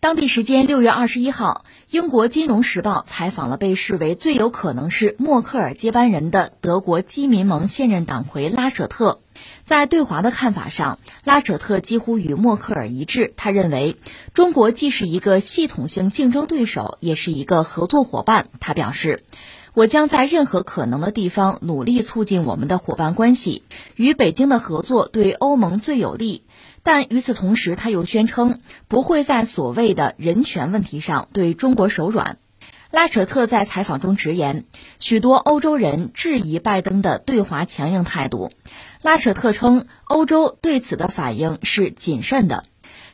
当地时间六月二十一号，英国《金融时报》采访了被视为最有可能是默克尔接班人的德国基民盟现任党魁拉舍特。在对华的看法上，拉舍特几乎与默克尔一致。他认为，中国既是一个系统性竞争对手，也是一个合作伙伴。他表示。我将在任何可能的地方努力促进我们的伙伴关系，与北京的合作对欧盟最有利。但与此同时，他又宣称不会在所谓的人权问题上对中国手软。拉舍特在采访中直言，许多欧洲人质疑拜登的对华强硬态度。拉舍特称，欧洲对此的反应是谨慎的。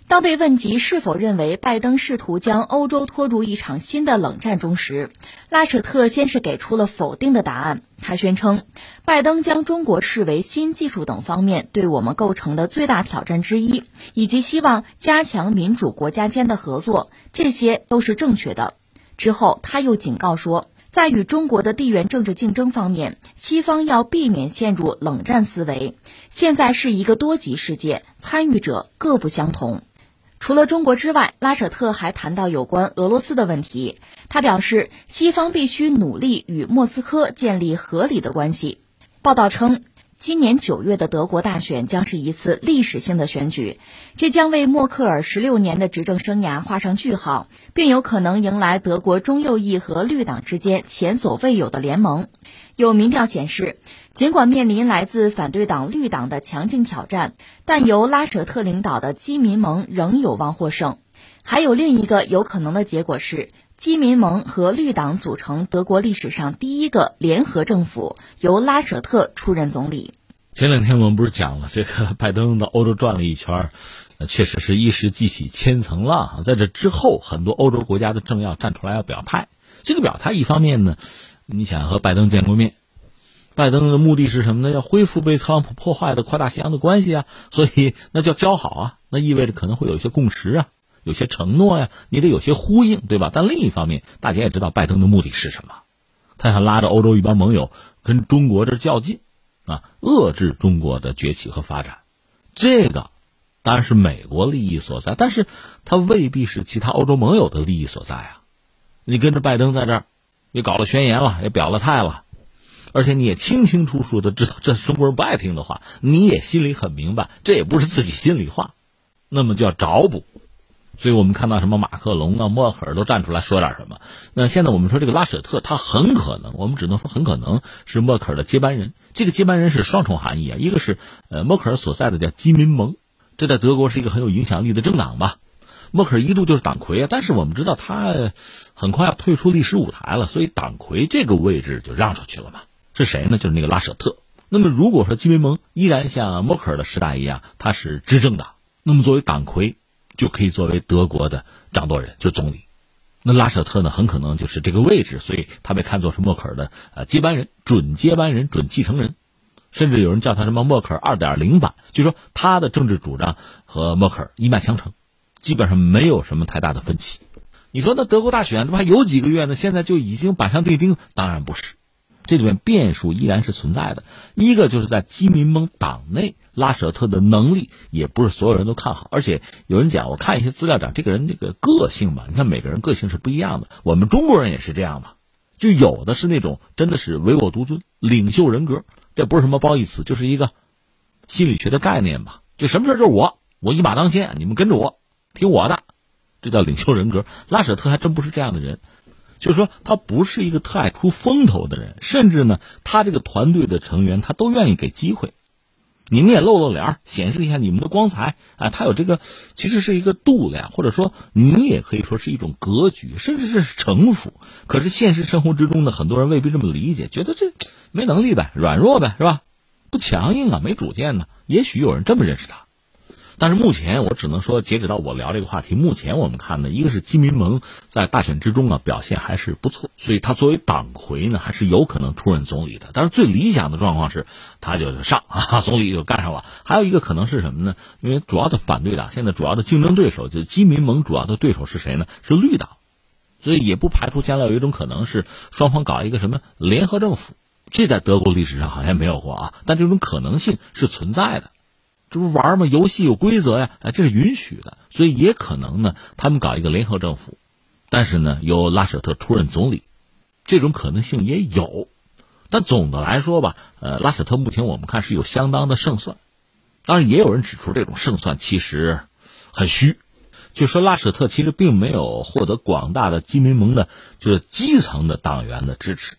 当被问及是否认为拜登试图将欧洲拖入一场新的冷战中时，拉舍特先是给出了否定的答案。他宣称，拜登将中国视为新技术等方面对我们构成的最大挑战之一，以及希望加强民主国家间的合作，这些都是正确的。之后，他又警告说，在与中国的地缘政治竞争方面，西方要避免陷入冷战思维。现在是一个多极世界，参与者各不相同。除了中国之外，拉舍特还谈到有关俄罗斯的问题。他表示，西方必须努力与莫斯科建立合理的关系。报道称，今年九月的德国大选将是一次历史性的选举，这将为默克尔十六年的执政生涯画上句号，并有可能迎来德国中右翼和绿党之间前所未有的联盟。有民调显示。尽管面临来自反对党绿党的强劲挑战，但由拉舍特领导的基民盟仍有望获胜。还有另一个有可能的结果是，基民盟和绿党组成德国历史上第一个联合政府，由拉舍特出任总理。前两天我们不是讲了，这个 拜登到欧洲转了一圈，确实是一时激起千层浪。在这之后，很多欧洲国家的政要站出来要表态。这个表态一方面呢，你想和拜登见过面。拜登的目的是什么呢？要恢复被特朗普破坏的跨大西洋的关系啊，所以那叫交好啊，那意味着可能会有一些共识啊，有些承诺呀，你得有些呼应，对吧？但另一方面，大家也知道拜登的目的是什么，他想拉着欧洲一帮盟友跟中国这较劲，啊，遏制中国的崛起和发展，这个当然是美国利益所在，但是他未必是其他欧洲盟友的利益所在啊。你跟着拜登在这儿，也搞了宣言了，也表了态了。而且你也清清楚楚的知道这中国人不爱听的话，你也心里很明白，这也不是自己心里话，那么就要找补。所以我们看到什么马克龙啊、默克尔都站出来说点什么。那现在我们说这个拉舍特，他很可能，我们只能说很可能是默克尔的接班人。这个接班人是双重含义啊，一个是呃默克尔所在的叫基民盟，这在德国是一个很有影响力的政党吧。默克尔一度就是党魁啊，但是我们知道他很快要退出历史舞台了，所以党魁这个位置就让出去了嘛。是谁呢？就是那个拉舍特。那么，如果说基梅蒙依然像默克尔的时代一样，他是执政党，那么作为党魁，就可以作为德国的掌舵人，就总理。那拉舍特呢，很可能就是这个位置，所以他被看作是默克尔的呃接班人、准接班人、准继承人，甚至有人叫他什么默克尔二点零版，就说他的政治主张和默克尔一脉相承，基本上没有什么太大的分歧。你说那德国大选这不还有几个月呢？现在就已经板上钉钉？当然不是。这里面变数依然是存在的，一个就是在基民盟党内，拉舍特的能力也不是所有人都看好，而且有人讲，我看一些资料讲这个人这个个性吧，你看每个人个性是不一样的，我们中国人也是这样嘛，就有的是那种真的是唯我独尊、领袖人格，这不是什么褒义词，就是一个心理学的概念吧，就什么事就是我，我一马当先，你们跟着我，听我的，这叫领袖人格。拉舍特还真不是这样的人。就是说，他不是一个特爱出风头的人，甚至呢，他这个团队的成员他都愿意给机会，你们也露露脸，显示一下你们的光彩啊。他有这个，其实是一个度量，或者说你也可以说是一种格局，甚至是成熟。可是现实生活之中呢，很多人未必这么理解，觉得这没能力呗，软弱呗，是吧？不强硬啊，没主见呢。也许有人这么认识他。但是目前我只能说，截止到我聊这个话题，目前我们看呢，一个是基民盟在大选之中啊表现还是不错，所以他作为党魁呢，还是有可能出任总理的。但是最理想的状况是，他就上 啊，总理就干上了。还有一个可能是什么呢？因为主要的反对党现在主要的竞争对手就是基民盟主要的对手是谁呢？是绿党，所以也不排除将来有一种可能是双方搞一个什么联合政府。这在德国历史上好像没有过啊，但这种可能性是存在的。这不玩吗？游戏有规则呀，哎，这是允许的，所以也可能呢，他们搞一个联合政府，但是呢，由拉舍特出任总理，这种可能性也有。但总的来说吧，呃，拉舍特目前我们看是有相当的胜算，当然也有人指出这种胜算其实很虚，就说拉舍特其实并没有获得广大的基民盟的，就是基层的党员的支持，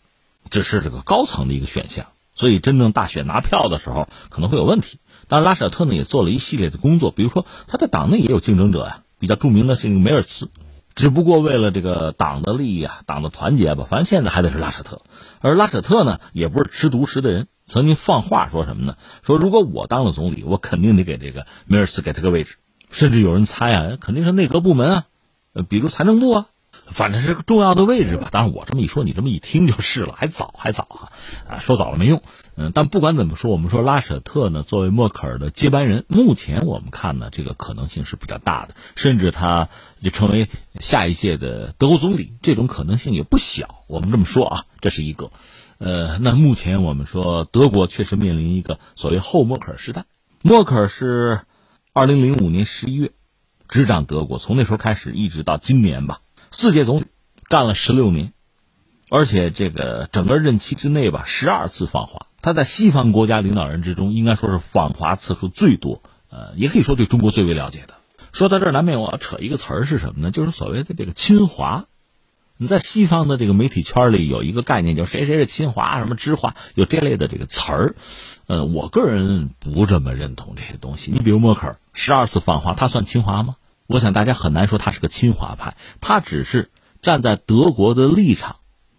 只是这个高层的一个选项，所以真正大选拿票的时候可能会有问题。当然，拉舍特呢也做了一系列的工作，比如说他在党内也有竞争者呀，比较著名的是梅尔茨，只不过为了这个党的利益啊，党的团结吧，反正现在还得是拉舍特。而拉舍特呢也不是吃独食的人，曾经放话说什么呢？说如果我当了总理，我肯定得给这个梅尔茨给他个位置，甚至有人猜啊，肯定是内阁部门啊，呃，比如财政部啊。反正是个重要的位置吧，当然我这么一说，你这么一听就是了，还早还早啊，啊，说早了没用，嗯，但不管怎么说，我们说拉舍特呢作为默克尔的接班人，目前我们看呢这个可能性是比较大的，甚至他就成为下一届的德国总理，这种可能性也不小。我们这么说啊，这是一个，呃，那目前我们说德国确实面临一个所谓后默克尔时代，默克尔是二零零五年十一月执掌德国，从那时候开始一直到今年吧。四届总理，干了十六年，而且这个整个任期之内吧，十二次访华。他在西方国家领导人之中，应该说是访华次数最多，呃，也可以说对中国最为了解的。说到这儿，难免我要扯一个词儿是什么呢？就是所谓的这个亲华。你在西方的这个媒体圈里有一个概念，叫谁谁是亲华，什么知华，有这类的这个词儿。呃，我个人不这么认同这些东西。你比如默克尔十二次访华，他算亲华吗？我想大家很难说他是个亲华派，他只是站在德国的立场，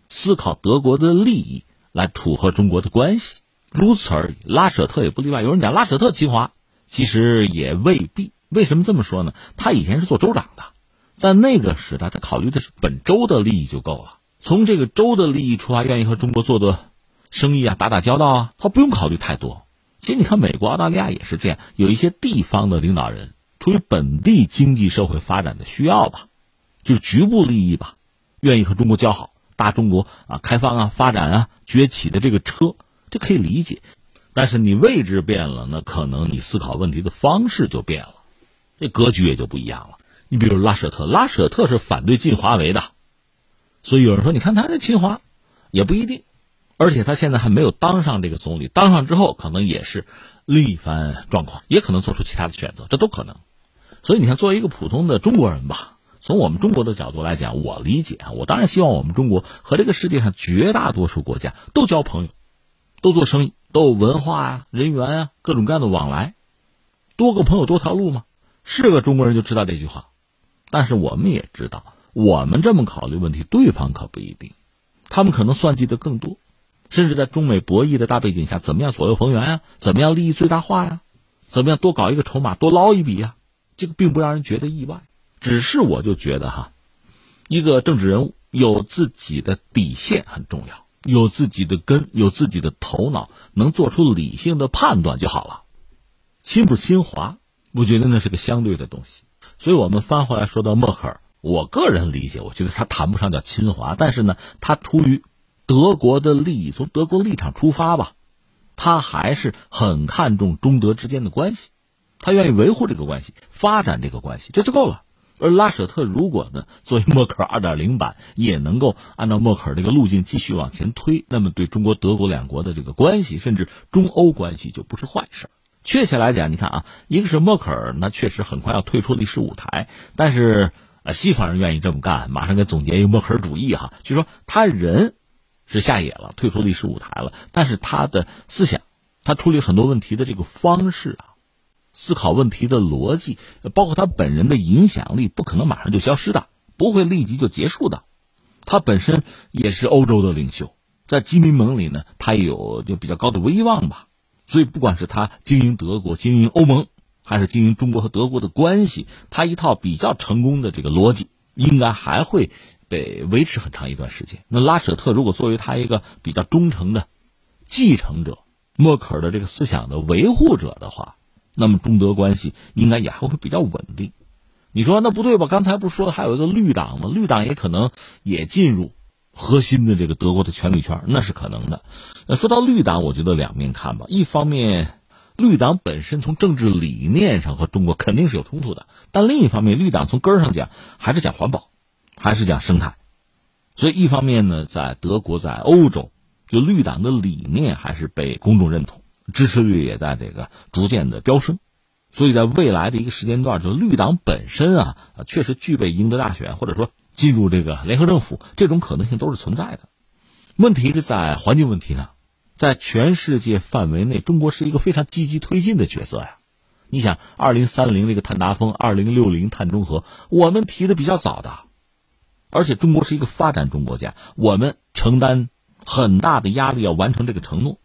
思考德国的利益来处和中国的关系，如此而已。拉舍特也不例外。有人讲拉舍特亲华，其实也未必。为什么这么说呢？他以前是做州长的，在那个时代，他考虑的是本州的利益就够了。从这个州的利益出发，愿意和中国做做生意啊，打打交道啊，他不用考虑太多。其实你看，美国、澳大利亚也是这样，有一些地方的领导人。出于本地经济社会发展的需要吧，就是局部利益吧，愿意和中国交好，大中国啊开放啊发展啊崛起的这个车，这可以理解。但是你位置变了，那可能你思考问题的方式就变了，这格局也就不一样了。你比如拉舍特，拉舍特是反对进华为的，所以有人说，你看他这侵华，也不一定。而且他现在还没有当上这个总理，当上之后可能也是另一番状况，也可能做出其他的选择，这都可能。所以你看，作为一个普通的中国人吧，从我们中国的角度来讲，我理解，我当然希望我们中国和这个世界上绝大多数国家都交朋友，都做生意，都有文化啊、人员啊各种各样的往来，多个朋友多条路嘛。是个中国人就知道这句话，但是我们也知道，我们这么考虑问题，对方可不一定，他们可能算计的更多，甚至在中美博弈的大背景下，怎么样左右逢源呀？怎么样利益最大化呀？怎么样多搞一个筹码，多捞一笔呀？这个并不让人觉得意外，只是我就觉得哈，一个政治人物有自己的底线很重要，有自己的根，有自己的头脑，能做出理性的判断就好了。亲不亲华，我觉得那是个相对的东西。所以我们翻回来说到默克尔，我个人理解，我觉得他谈不上叫亲华，但是呢，他出于德国的利益，从德国立场出发吧，他还是很看重中德之间的关系。他愿意维护这个关系，发展这个关系，这就够了。而拉舍特如果呢，作为默克尔二点零版，也能够按照默克尔这个路径继续往前推，那么对中国、德国两国的这个关系，甚至中欧关系就不是坏事。确切来讲，你看啊，一个是默克尔，那确实很快要退出历史舞台，但是啊，西方人愿意这么干，马上给总结一个默克尔主义哈，就说他人是下野了，退出历史舞台了，但是他的思想，他处理很多问题的这个方式啊。思考问题的逻辑，包括他本人的影响力，不可能马上就消失的，不会立即就结束的。他本身也是欧洲的领袖，在基民盟里呢，他也有就比较高的威望吧。所以，不管是他经营德国、经营欧盟，还是经营中国和德国的关系，他一套比较成功的这个逻辑，应该还会被维持很长一段时间。那拉舍特如果作为他一个比较忠诚的继承者，默克尔的这个思想的维护者的话。那么中德关系应该也还会比较稳定，你说那不对吧？刚才不是说还有一个绿党吗？绿党也可能也进入核心的这个德国的权力圈，那是可能的。呃，说到绿党，我觉得两面看吧。一方面，绿党本身从政治理念上和中国肯定是有冲突的，但另一方面，绿党从根儿上讲还是讲环保，还是讲生态。所以一方面呢，在德国，在欧洲，就绿党的理念还是被公众认同，支持率也在这个逐渐的飙升。所以在未来的一个时间段，就绿党本身啊，确实具备赢得大选，或者说进入这个联合政府这种可能性都是存在的。问题是在环境问题上，在全世界范围内，中国是一个非常积极推进的角色呀。你想，二零三零这个碳达峰，二零六零碳中和，我们提的比较早的。而且中国是一个发展中国家，我们承担很大的压力要完成这个承诺，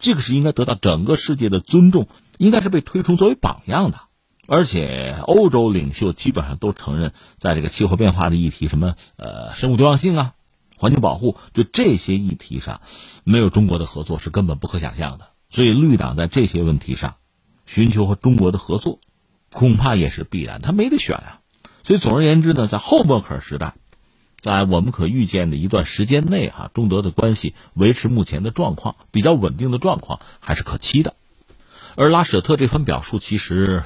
这个是应该得到整个世界的尊重，应该是被推崇作为榜样的。而且欧洲领袖基本上都承认，在这个气候变化的议题，什么呃生物多样性啊、环境保护，就这些议题上，没有中国的合作是根本不可想象的。所以绿党在这些问题上寻求和中国的合作，恐怕也是必然，他没得选啊。所以总而言之呢，在后默克尔时代。在我们可预见的一段时间内，哈，中德的关系维持目前的状况，比较稳定的状况还是可期的。而拉舍特这番表述，其实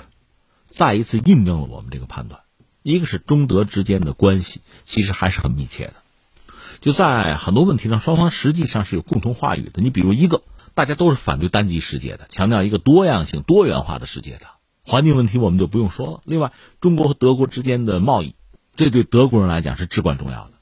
再一次印证了我们这个判断：一个是中德之间的关系其实还是很密切的，就在很多问题上，双方实际上是有共同话语的。你比如一个，大家都是反对单极世界的，强调一个多样性、多元化的世界的。环境问题我们就不用说了。另外，中国和德国之间的贸易。这对德国人来讲是至关重要的。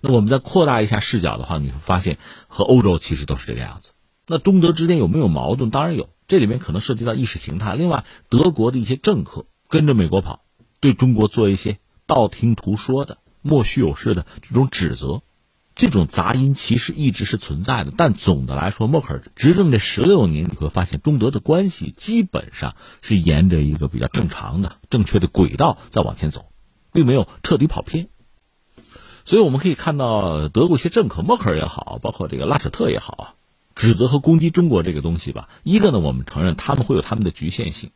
那我们再扩大一下视角的话，你会发现和欧洲其实都是这个样子。那中德之间有没有矛盾？当然有，这里面可能涉及到意识形态。另外，德国的一些政客跟着美国跑，对中国做一些道听途说的、莫须有事的这种指责，这种杂音其实一直是存在的。但总的来说，默克尔执政这十六年，你会发现中德的关系基本上是沿着一个比较正常的、正确的轨道在往前走。并没有彻底跑偏，所以我们可以看到德国一些政客，默克尔也好，包括这个拉舍特也好，指责和攻击中国这个东西吧。一个呢，我们承认他们会有他们的局限性，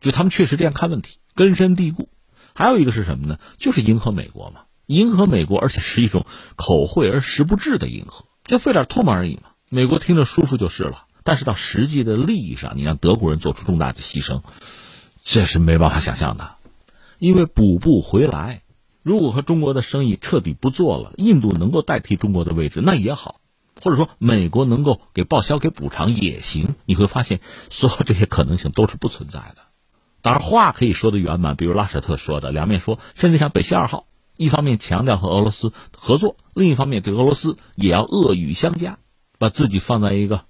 就他们确实这样看问题，根深蒂固。还有一个是什么呢？就是迎合美国嘛，迎合美国，而且是一种口惠而实不至的迎合，就费点唾沫而已嘛。美国听着舒服就是了，但是到实际的利益上，你让德国人做出重大的牺牲，这是没办法想象的。因为补不回来，如果和中国的生意彻底不做了，印度能够代替中国的位置那也好，或者说美国能够给报销给补偿也行。你会发现，所有这些可能性都是不存在的。当然话可以说的圆满，比如拉舍特说的两面说，甚至像北溪二号，一方面强调和俄罗斯合作，另一方面对俄罗斯也要恶语相加，把自己放在一个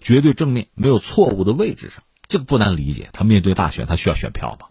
绝对正面、没有错误的位置上，这个不难理解。他面对大选，他需要选票嘛。